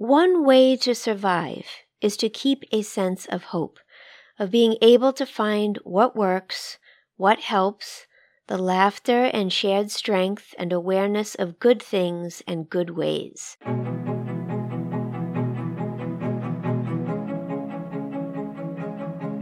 One way to survive is to keep a sense of hope, of being able to find what works, what helps, the laughter and shared strength and awareness of good things and good ways.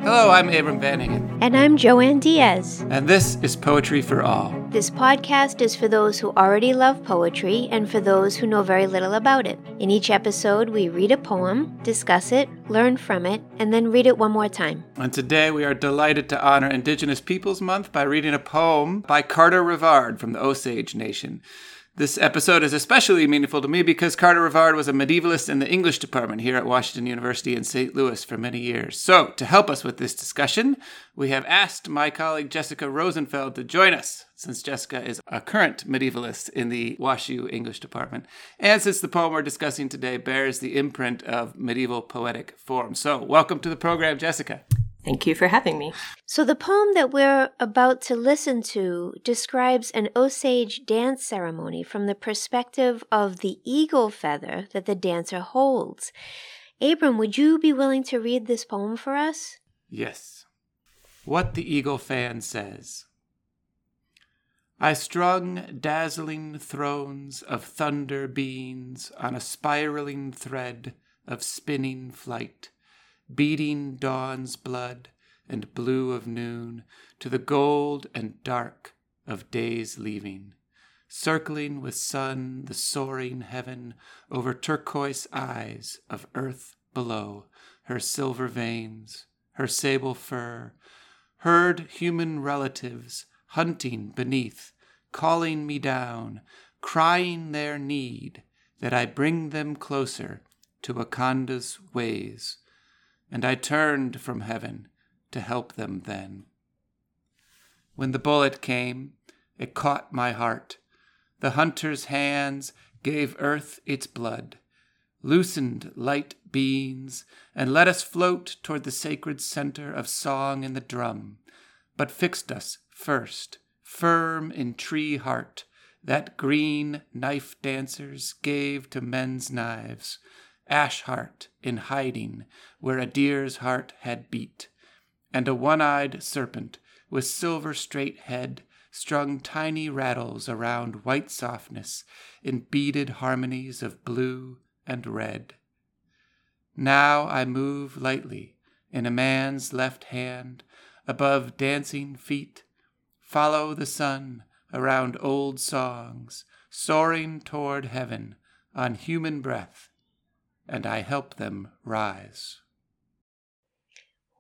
Hello, I'm Abram Van And I'm Joanne Diaz. And this is Poetry for All. This podcast is for those who already love poetry and for those who know very little about it. In each episode, we read a poem, discuss it, learn from it, and then read it one more time. And today we are delighted to honor Indigenous Peoples Month by reading a poem by Carter Revard from the Osage Nation. This episode is especially meaningful to me because Carter Revard was a medievalist in the English department here at Washington University in St. Louis for many years. So, to help us with this discussion, we have asked my colleague Jessica Rosenfeld to join us, since Jessica is a current medievalist in the WashU English department, and since the poem we're discussing today bears the imprint of medieval poetic form. So, welcome to the program, Jessica. Thank you for having me. So, the poem that we're about to listen to describes an Osage dance ceremony from the perspective of the eagle feather that the dancer holds. Abram, would you be willing to read this poem for us? Yes. What the Eagle Fan Says I strung dazzling thrones of thunder beings on a spiraling thread of spinning flight beating dawn's blood and blue of noon to the gold and dark of day's leaving, circling with sun the soaring heaven over turquoise eyes of earth below, her silver veins, her sable fur, heard human relatives hunting beneath, calling me down, crying their need that I bring them closer to Wakonda's ways and I turned from heaven to help them then. When the bullet came, it caught my heart. The hunter's hands gave earth its blood, loosened light beams, and let us float toward the sacred center of song in the drum, but fixed us first, firm in tree heart, that green knife dancers gave to men's knives, ash heart in hiding where a deer's heart had beat, and a one eyed serpent with silver straight head strung tiny rattles around white softness in beaded harmonies of blue and red. Now I move lightly in a man's left hand above dancing feet, follow the sun around old songs, soaring toward heaven on human breath and I help them rise.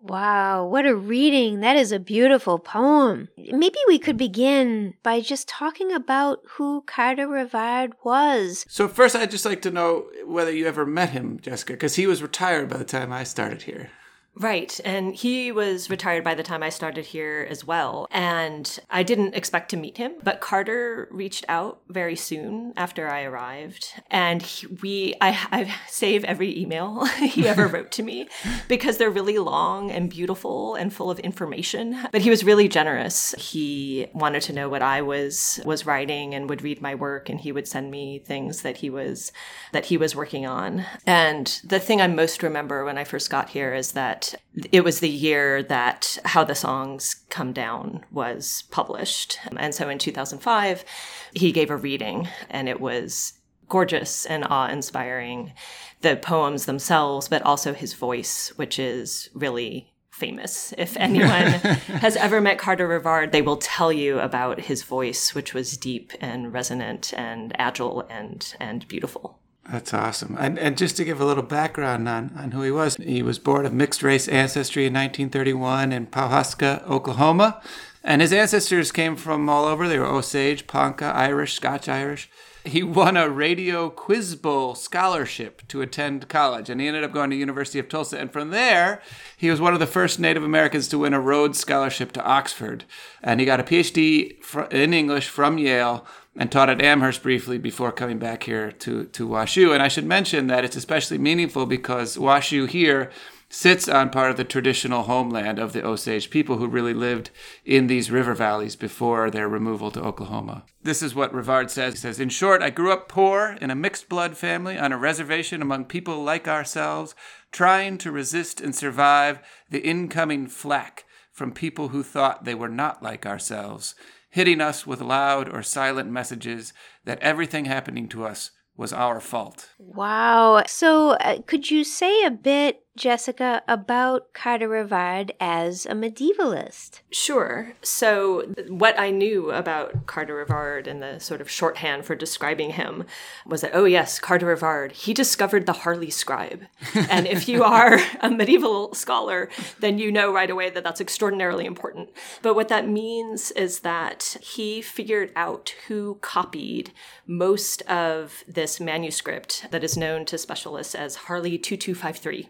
Wow, what a reading. That is a beautiful poem. Maybe we could begin by just talking about who Carter Revard was. So, first, I'd just like to know whether you ever met him, Jessica, because he was retired by the time I started here. Right. And he was retired by the time I started here as well. And I didn't expect to meet him, but Carter reached out very soon after I arrived. And he, we, I, I save every email he ever wrote to me because they're really long and beautiful and full of information. But he was really generous. He wanted to know what I was, was writing and would read my work. And he would send me things that he was, that he was working on. And the thing I most remember when I first got here is that it was the year that How the Songs Come Down was published. And so in 2005, he gave a reading, and it was gorgeous and awe inspiring. The poems themselves, but also his voice, which is really famous. If anyone has ever met Carter Revard, they will tell you about his voice, which was deep and resonant and agile and, and beautiful. That's awesome. And, and just to give a little background on, on who he was, he was born of mixed race ancestry in 1931 in Pawhuska, Oklahoma. And his ancestors came from all over. They were Osage, Ponca, Irish, Scotch Irish. He won a radio quiz bowl scholarship to attend college, and he ended up going to University of Tulsa. And from there, he was one of the first Native Americans to win a Rhodes Scholarship to Oxford. And he got a PhD in English from Yale and taught at Amherst briefly before coming back here to, to WashU. And I should mention that it's especially meaningful because WashU here sits on part of the traditional homeland of the Osage people who really lived in these river valleys before their removal to Oklahoma. This is what Revard says. He says, In short, I grew up poor in a mixed blood family on a reservation among people like ourselves, trying to resist and survive the incoming flack from people who thought they were not like ourselves, hitting us with loud or silent messages that everything happening to us was our fault. Wow. So, uh, could you say a bit Jessica, about Carter Revard as a medievalist. Sure. So, what I knew about Carter Revard and the sort of shorthand for describing him was that, oh, yes, Carter Revard, he discovered the Harley scribe. and if you are a medieval scholar, then you know right away that that's extraordinarily important. But what that means is that he figured out who copied most of this manuscript that is known to specialists as Harley 2253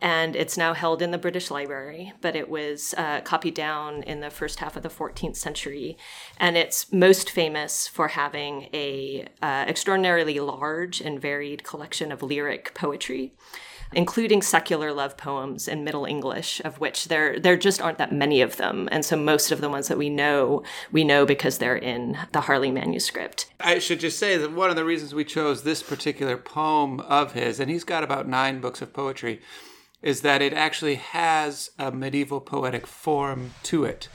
and it's now held in the British Library, but it was uh, copied down in the first half of the 14th century, and it's most famous for having a uh, extraordinarily large and varied collection of lyric poetry including secular love poems in Middle English, of which there there just aren't that many of them. And so most of the ones that we know, we know because they're in the Harley manuscript. I should just say that one of the reasons we chose this particular poem of his, and he's got about nine books of poetry, is that it actually has a medieval poetic form to it.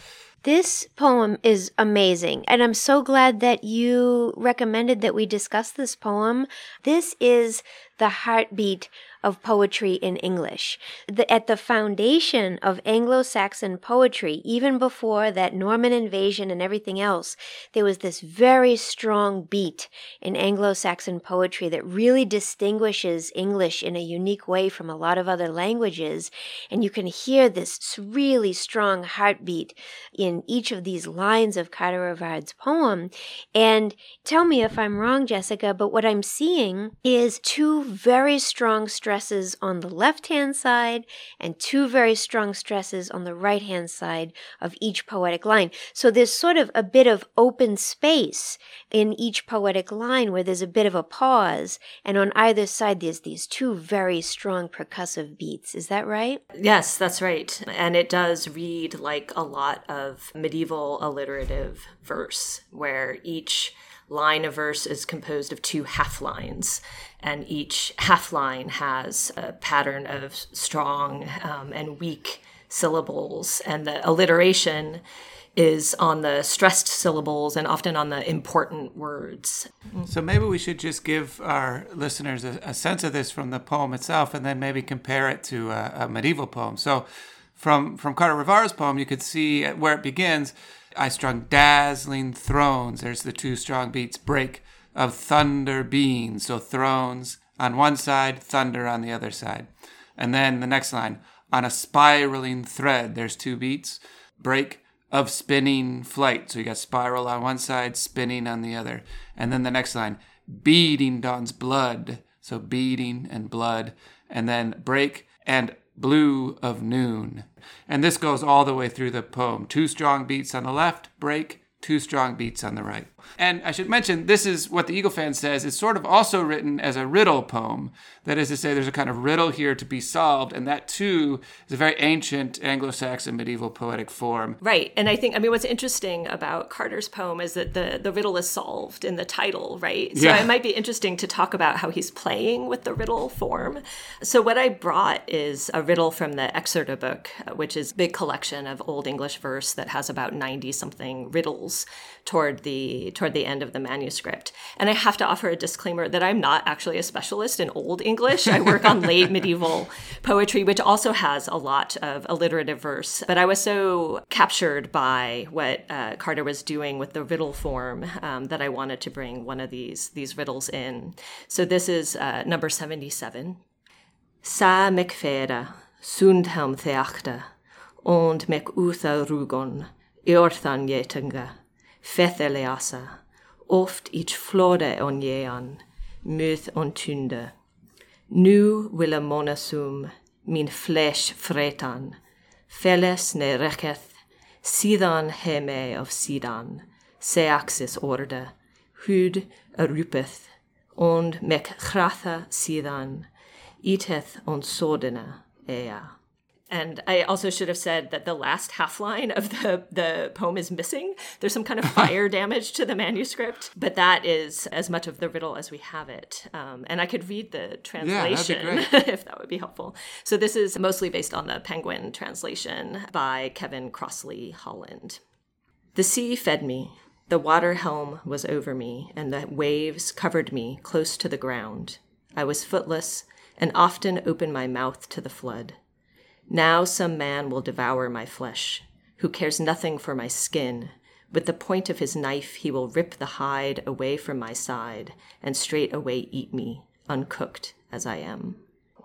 This poem is amazing, and I'm so glad that you recommended that we discuss this poem. This is the heartbeat of poetry in English. The, at the foundation of Anglo Saxon poetry, even before that Norman invasion and everything else, there was this very strong beat in Anglo Saxon poetry that really distinguishes English in a unique way from a lot of other languages. And you can hear this really strong heartbeat in each of these lines of Carter Revard's poem. And tell me if I'm wrong, Jessica, but what I'm seeing is two very strong stresses on the left hand side and two very strong stresses on the right hand side of each poetic line. So there's sort of a bit of open space in each poetic line where there's a bit of a pause, and on either side there's these two very strong percussive beats. Is that right? Yes, that's right. And it does read like a lot of medieval alliterative verse where each line of verse is composed of two half lines, and each half line has a pattern of strong um, and weak syllables, and the alliteration is on the stressed syllables and often on the important words. So maybe we should just give our listeners a, a sense of this from the poem itself and then maybe compare it to a, a medieval poem. So from from Carter Revard's poem, you could see where it begins I strung dazzling thrones. There's the two strong beats break of thunder beings. So thrones on one side, thunder on the other side. And then the next line on a spiraling thread. There's two beats break of spinning flight. So you got spiral on one side, spinning on the other. And then the next line beating dawn's blood. So beating and blood. And then break and blue of noon. And this goes all the way through the poem. Two strong beats on the left, break, two strong beats on the right. And I should mention, this is what the Eagle fan says. It's sort of also written as a riddle poem. That is to say, there's a kind of riddle here to be solved. And that, too, is a very ancient Anglo Saxon medieval poetic form. Right. And I think, I mean, what's interesting about Carter's poem is that the, the riddle is solved in the title, right? So yeah. it might be interesting to talk about how he's playing with the riddle form. So, what I brought is a riddle from the Exeter book, which is a big collection of Old English verse that has about 90 something riddles toward the toward the end of the manuscript. And I have to offer a disclaimer that I'm not actually a specialist in Old English. I work on late medieval poetry, which also has a lot of alliterative verse. But I was so captured by what uh, Carter was doing with the riddle form um, that I wanted to bring one of these these riddles in. So this is uh, number seventy seven. Sa mcfeda, sundhelm theachta, und mec utha rugon, iorthan yetunga fetheleasa, oft ich flode on jean, myth on tynde. Nu wille monasum, min flesh fretan, felles ne reketh, sidan heme of sidan, seaxis orde, hud erupeth, und mec sidan, iteth on sodena, ea. And I also should have said that the last half line of the, the poem is missing. There's some kind of fire damage to the manuscript, but that is as much of the riddle as we have it. Um, and I could read the translation yeah, if that would be helpful. So this is mostly based on the Penguin translation by Kevin Crossley Holland. The sea fed me. The water helm was over me, and the waves covered me close to the ground. I was footless and often opened my mouth to the flood. Now some man will devour my flesh, who cares nothing for my skin. With the point of his knife, he will rip the hide away from my side and straightway eat me, uncooked as I am.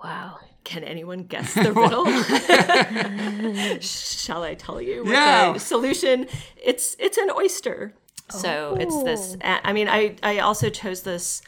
Wow. Can anyone guess the riddle? Shall I tell you? What Yeah. The solution. It's it's an oyster. So it's this. Oh. I mean, I I also chose this.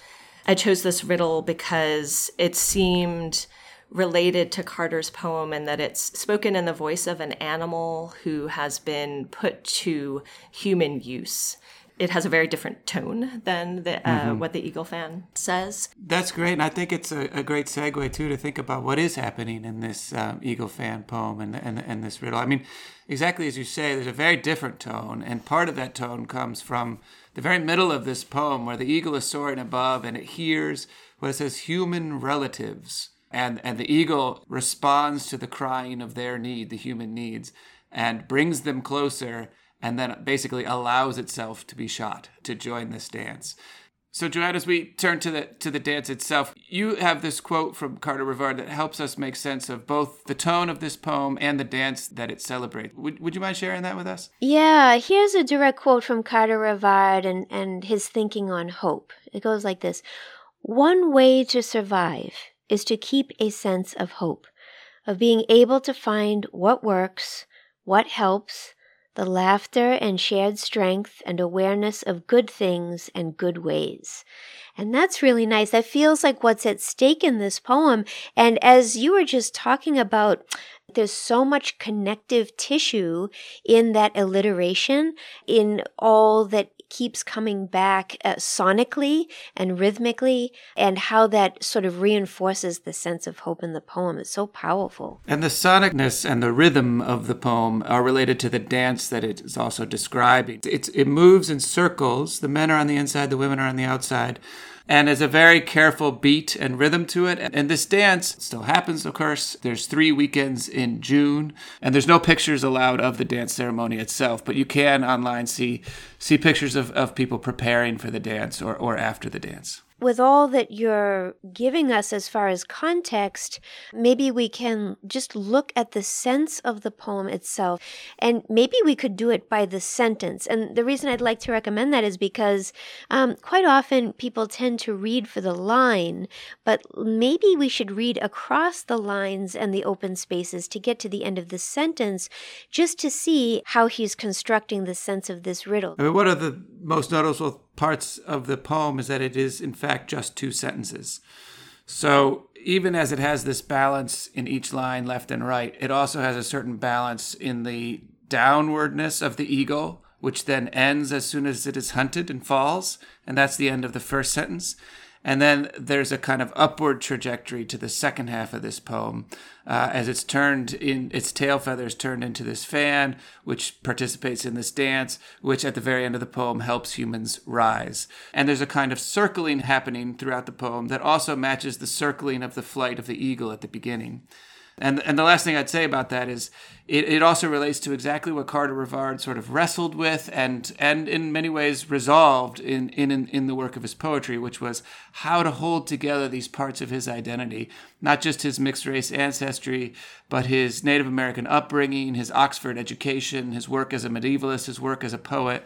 I chose this riddle because it seemed related to Carter's poem and that it's spoken in the voice of an animal who has been put to human use. It has a very different tone than the, uh, what the Eagle fan says. That's great, and I think it's a, a great segue too to think about what is happening in this um, Eagle fan poem and, and and this riddle. I mean, exactly as you say, there's a very different tone, and part of that tone comes from the very middle of this poem, where the eagle is soaring above, and it hears what it says, "human relatives," and and the eagle responds to the crying of their need, the human needs, and brings them closer. And then basically allows itself to be shot to join this dance. So, Joanne, as we turn to the to the dance itself, you have this quote from Carter Revard that helps us make sense of both the tone of this poem and the dance that it celebrates. Would, would you mind sharing that with us? Yeah, here's a direct quote from Carter Revard and, and his thinking on hope. It goes like this One way to survive is to keep a sense of hope, of being able to find what works, what helps, the laughter and shared strength and awareness of good things and good ways. And that's really nice. That feels like what's at stake in this poem. And as you were just talking about, there's so much connective tissue in that alliteration, in all that keeps coming back uh, sonically and rhythmically, and how that sort of reinforces the sense of hope in the poem. It's so powerful. And the sonicness and the rhythm of the poem are related to the dance that it is also describing. It's, it moves in circles. The men are on the inside, the women are on the outside. And there's a very careful beat and rhythm to it. And this dance still happens, of course. There's three weekends in June, and there's no pictures allowed of the dance ceremony itself, but you can online see see pictures of, of people preparing for the dance or, or after the dance. With all that you're giving us as far as context, maybe we can just look at the sense of the poem itself. And maybe we could do it by the sentence. And the reason I'd like to recommend that is because um, quite often people tend to read for the line, but maybe we should read across the lines and the open spaces to get to the end of the sentence just to see how he's constructing the sense of this riddle. I mean, what are the most noticeable parts of the poem is that it is, in fact, just two sentences. So even as it has this balance in each line, left and right, it also has a certain balance in the downwardness of the eagle, which then ends as soon as it is hunted and falls. And that's the end of the first sentence. And then there's a kind of upward trajectory to the second half of this poem, uh, as it's turned in its tail feathers turned into this fan, which participates in this dance, which at the very end of the poem helps humans rise. And there's a kind of circling happening throughout the poem that also matches the circling of the flight of the eagle at the beginning. And and the last thing I'd say about that is it, it also relates to exactly what Carter Revard sort of wrestled with and and in many ways resolved in, in in the work of his poetry, which was how to hold together these parts of his identity, not just his mixed race ancestry, but his Native American upbringing, his Oxford education, his work as a medievalist, his work as a poet.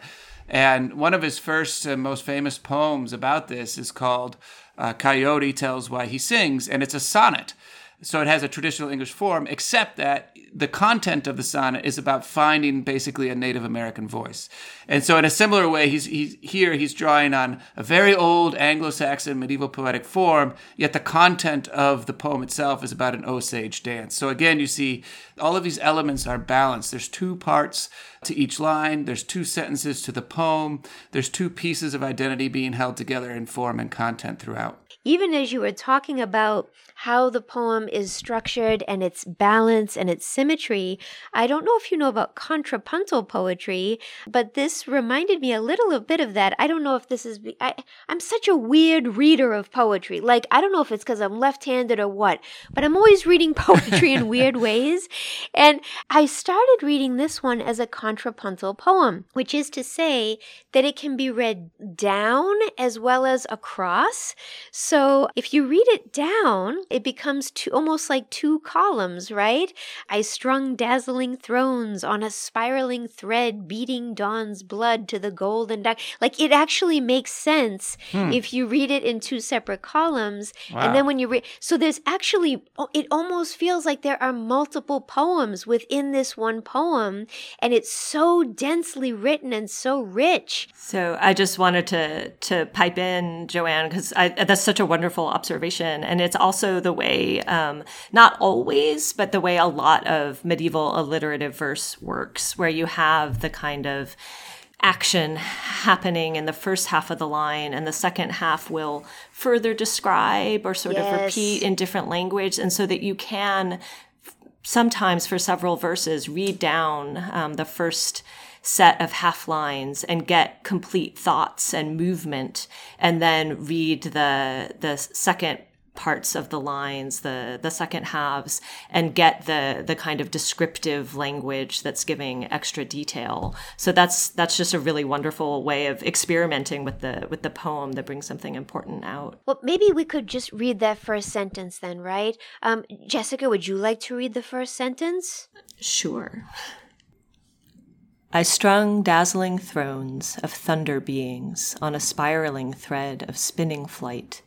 And one of his first and most famous poems about this is called uh, Coyote Tells Why He Sings, and it's a sonnet. So it has a traditional English form, except that the content of the sonnet is about finding basically a Native American voice. And so, in a similar way, he's, he's here he's drawing on a very old Anglo-Saxon medieval poetic form. Yet the content of the poem itself is about an Osage dance. So again, you see all of these elements are balanced. There's two parts to each line. There's two sentences to the poem. There's two pieces of identity being held together in form and content throughout even as you were talking about how the poem is structured and its balance and its symmetry. I don't know if you know about contrapuntal poetry, but this reminded me a little bit of that. I don't know if this is, I, I'm such a weird reader of poetry. Like, I don't know if it's because I'm left handed or what, but I'm always reading poetry in weird ways. And I started reading this one as a contrapuntal poem, which is to say that it can be read down as well as across. So if you read it down, it becomes two, almost like two columns, right? I strung dazzling thrones on a spiraling thread, beating dawn's blood to the golden dark. Like it actually makes sense hmm. if you read it in two separate columns. Wow. And then when you read, so there's actually, it almost feels like there are multiple poems within this one poem. And it's so densely written and so rich. So I just wanted to, to pipe in, Joanne, because that's such a wonderful observation. And it's also the way, um, not always, but the way a lot of medieval alliterative verse works, where you have the kind of action happening in the first half of the line and the second half will further describe or sort yes. of repeat in different language and so that you can sometimes for several verses read down um, the first set of half lines and get complete thoughts and movement and then read the the second parts of the lines, the the second halves, and get the the kind of descriptive language that's giving extra detail. So that's that's just a really wonderful way of experimenting with the with the poem that brings something important out. Well, maybe we could just read that first sentence then, right? Um, Jessica, would you like to read the first sentence? Sure. I strung dazzling thrones of thunder beings on a spiraling thread of spinning flight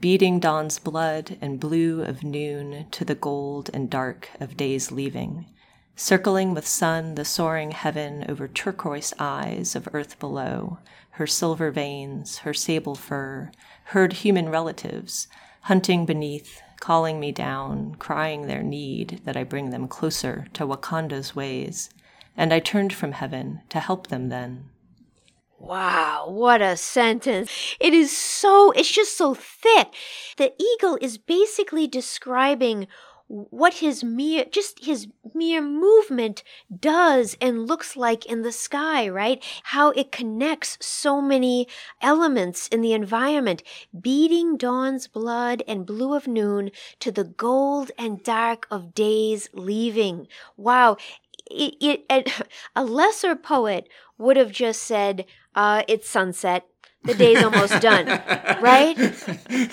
beating dawn's blood and blue of noon to the gold and dark of day's leaving, circling with sun the soaring heaven over turquoise eyes of earth below, her silver veins, her sable fur, heard human relatives, hunting beneath, calling me down, crying their need that I bring them closer to Wakonda's ways, and I turned from heaven to help them then. Wow, what a sentence. It is so, it's just so thick. The eagle is basically describing what his mere, just his mere movement does and looks like in the sky, right? How it connects so many elements in the environment, beating dawn's blood and blue of noon to the gold and dark of day's leaving. Wow. It, it, a lesser poet would have just said, uh, it's sunset. The day's almost done, right?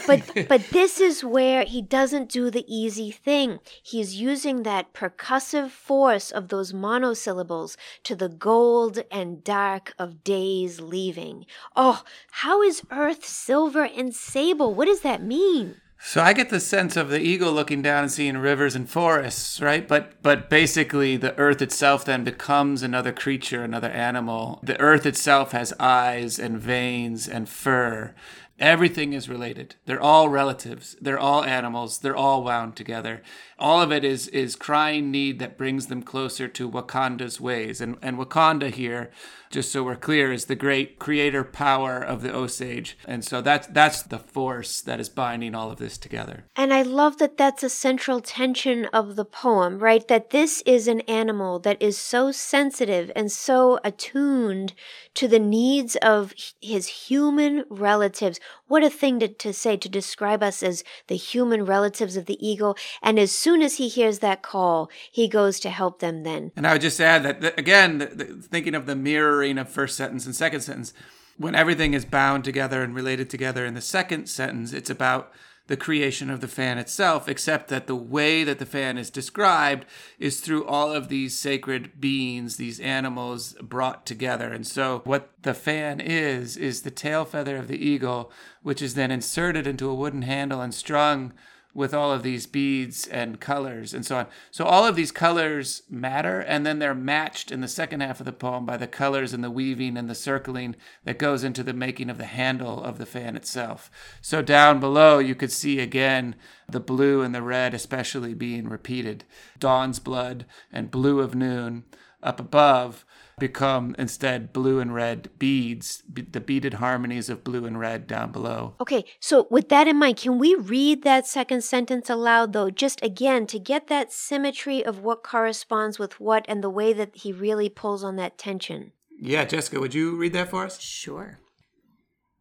But but this is where he doesn't do the easy thing. He's using that percussive force of those monosyllables to the gold and dark of days leaving. Oh, how is earth silver and sable? What does that mean? So I get the sense of the eagle looking down and seeing rivers and forests, right? But but basically the earth itself then becomes another creature, another animal. The earth itself has eyes and veins and fur. Everything is related. They're all relatives. They're all animals. They're all wound together. All of it is is crying need that brings them closer to Wakonda's ways. And and Wakanda here just so we're clear, is the great creator power of the Osage. And so that's that's the force that is binding all of this together. And I love that that's a central tension of the poem, right? That this is an animal that is so sensitive and so attuned to the needs of his human relatives. What a thing to, to say to describe us as the human relatives of the eagle. And as soon as he hears that call, he goes to help them then. And I would just add that, again, the, the, thinking of the mirroring of first sentence and second sentence. When everything is bound together and related together in the second sentence, it's about the creation of the fan itself, except that the way that the fan is described is through all of these sacred beings, these animals brought together. And so, what the fan is, is the tail feather of the eagle, which is then inserted into a wooden handle and strung with all of these beads and colors and so on. So all of these colors matter, and then they're matched in the second half of the poem by the colors and the weaving and the circling that goes into the making of the handle of the fan itself. So down below, you could see again the blue and the red, especially being repeated dawn's blood and blue of noon. up above become instead blue and red beads, the beaded harmonies of blue and red down below. Okay, so with that in mind, can we read that second sentence aloud, though, just again to get that symmetry of what corresponds with what and the way that he really pulls on that tension? Yeah, Jessica, would you read that for us? Sure.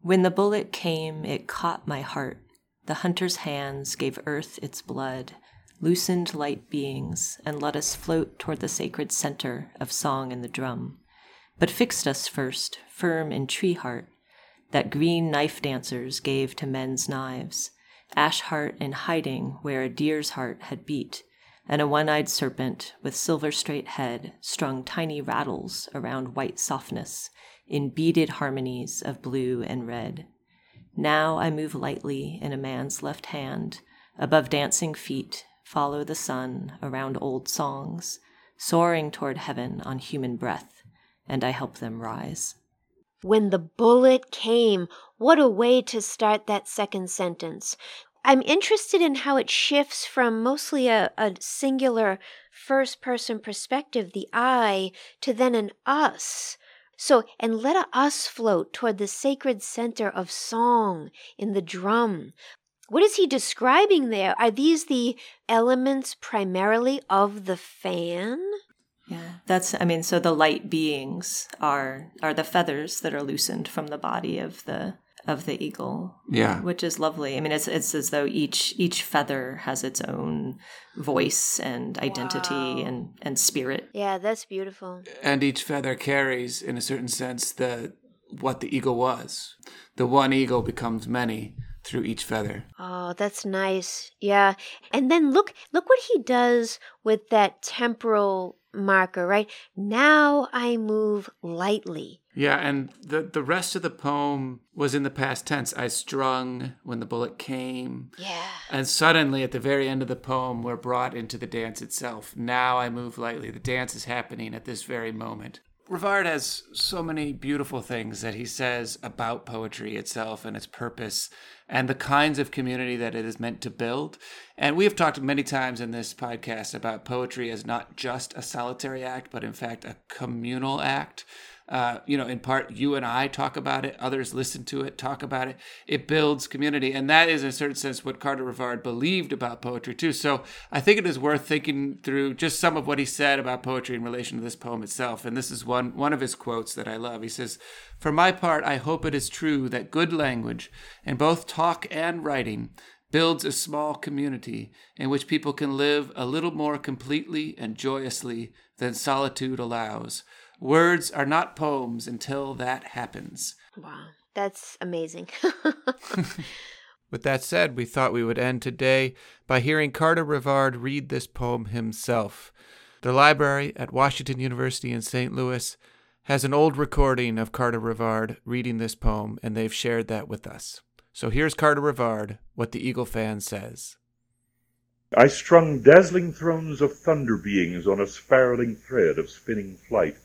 When the bullet came, it caught my heart. The hunter's hands gave earth its blood loosened light beings, and let us float toward the sacred center of song and the drum, but fixed us first, firm in tree heart, that green knife dancers gave to men's knives, ash heart in hiding where a deer's heart had beat, and a one eyed serpent with silver straight head strung tiny rattles around white softness in beaded harmonies of blue and red. Now I move lightly in a man's left hand, above dancing feet follow the sun around old songs, soaring toward heaven on human breath, and I help them rise. When the bullet came, what a way to start that second sentence. I'm interested in how it shifts from mostly a, a singular first person perspective, the I, to then an us. So, and let a us float toward the sacred center of song in the drum, what is he describing there? Are these the elements primarily of the fan? Yeah, that's I mean, so the light beings are are the feathers that are loosened from the body of the of the eagle. Yeah. Which is lovely. I mean it's it's as though each each feather has its own voice and identity wow. and and spirit. Yeah, that's beautiful. And each feather carries in a certain sense the what the eagle was. The one eagle becomes many through each feather. Oh, that's nice. Yeah. And then look look what he does with that temporal marker, right? Now I move lightly. Yeah, and the the rest of the poem was in the past tense. I strung when the bullet came. Yeah. And suddenly at the very end of the poem we're brought into the dance itself. Now I move lightly. The dance is happening at this very moment. Revard has so many beautiful things that he says about poetry itself and its purpose and the kinds of community that it is meant to build. And we have talked many times in this podcast about poetry as not just a solitary act, but in fact a communal act uh, you know, in part, you and I talk about it, others listen to it, talk about it. It builds community. And that is, in a certain sense, what Carter Revard believed about poetry, too. So I think it is worth thinking through just some of what he said about poetry in relation to this poem itself. And this is one, one of his quotes that I love. He says, For my part, I hope it is true that good language, in both talk and writing, builds a small community in which people can live a little more completely and joyously than solitude allows Words are not poems until that happens. Wow, that's amazing. With that said, we thought we would end today by hearing Carter Revard read this poem himself. The library at Washington University in St. Louis has an old recording of Carter Revard reading this poem, and they've shared that with us. So here's Carter Revard, what the Eagle fan says. I strung dazzling thrones of thunder beings on a spiraling thread of spinning flight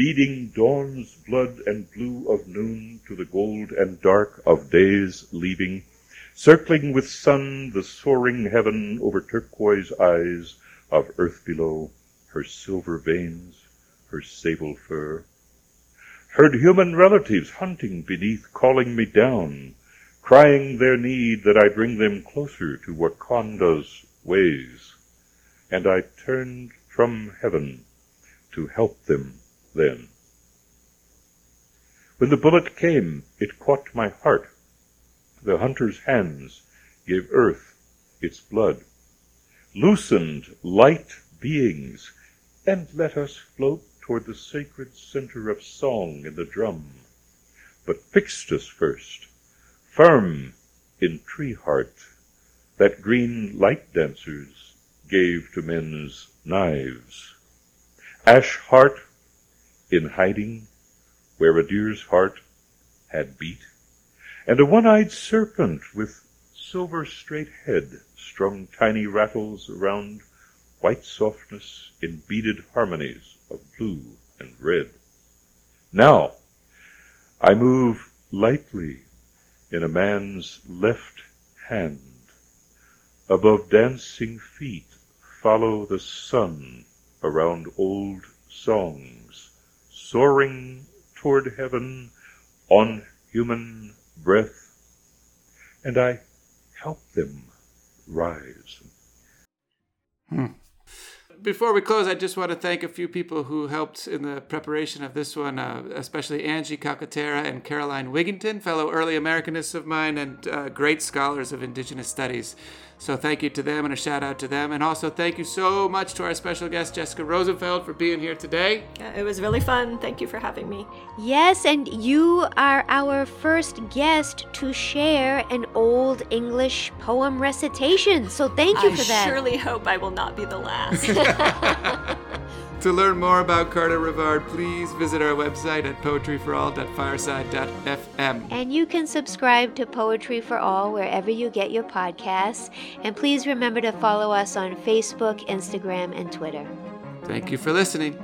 beading dawn's blood and blue of noon to the gold and dark of day's leaving, circling with sun the soaring heaven over turquoise eyes of earth below, her silver veins, her sable fur. Heard human relatives hunting beneath, calling me down, crying their need that I bring them closer to Wakonda's ways. And I turned from heaven to help them then. When the bullet came, it caught my heart. The hunter's hands gave earth its blood, loosened light beings, and let us float toward the sacred center of song in the drum, but fixed us first, firm in tree heart, that green light dancers gave to men's knives. Ash heart in hiding where a deer's heart had beat, and a one-eyed serpent with silver straight head strung tiny rattles around white softness in beaded harmonies of blue and red. Now I move lightly in a man's left hand. Above dancing feet follow the sun around old songs, soaring toward heaven on human breath, and I help them rise. Hmm. Before we close, I just want to thank a few people who helped in the preparation of this one, uh, especially Angie Calcaterra and Caroline Wigginton, fellow early Americanists of mine and uh, great scholars of Indigenous studies. So thank you to them and a shout out to them. And also thank you so much to our special guest, Jessica Rosenfeld, for being here today. Yeah, it was really fun. Thank you for having me. Yes, and you are our first guest to share an Old English poem recitation. So thank you I for that. I surely hope I will not be the last. To learn more about Carter Revard, please visit our website at poetryforall.fireside.fm. And you can subscribe to Poetry for All wherever you get your podcasts. And please remember to follow us on Facebook, Instagram, and Twitter. Thank you for listening.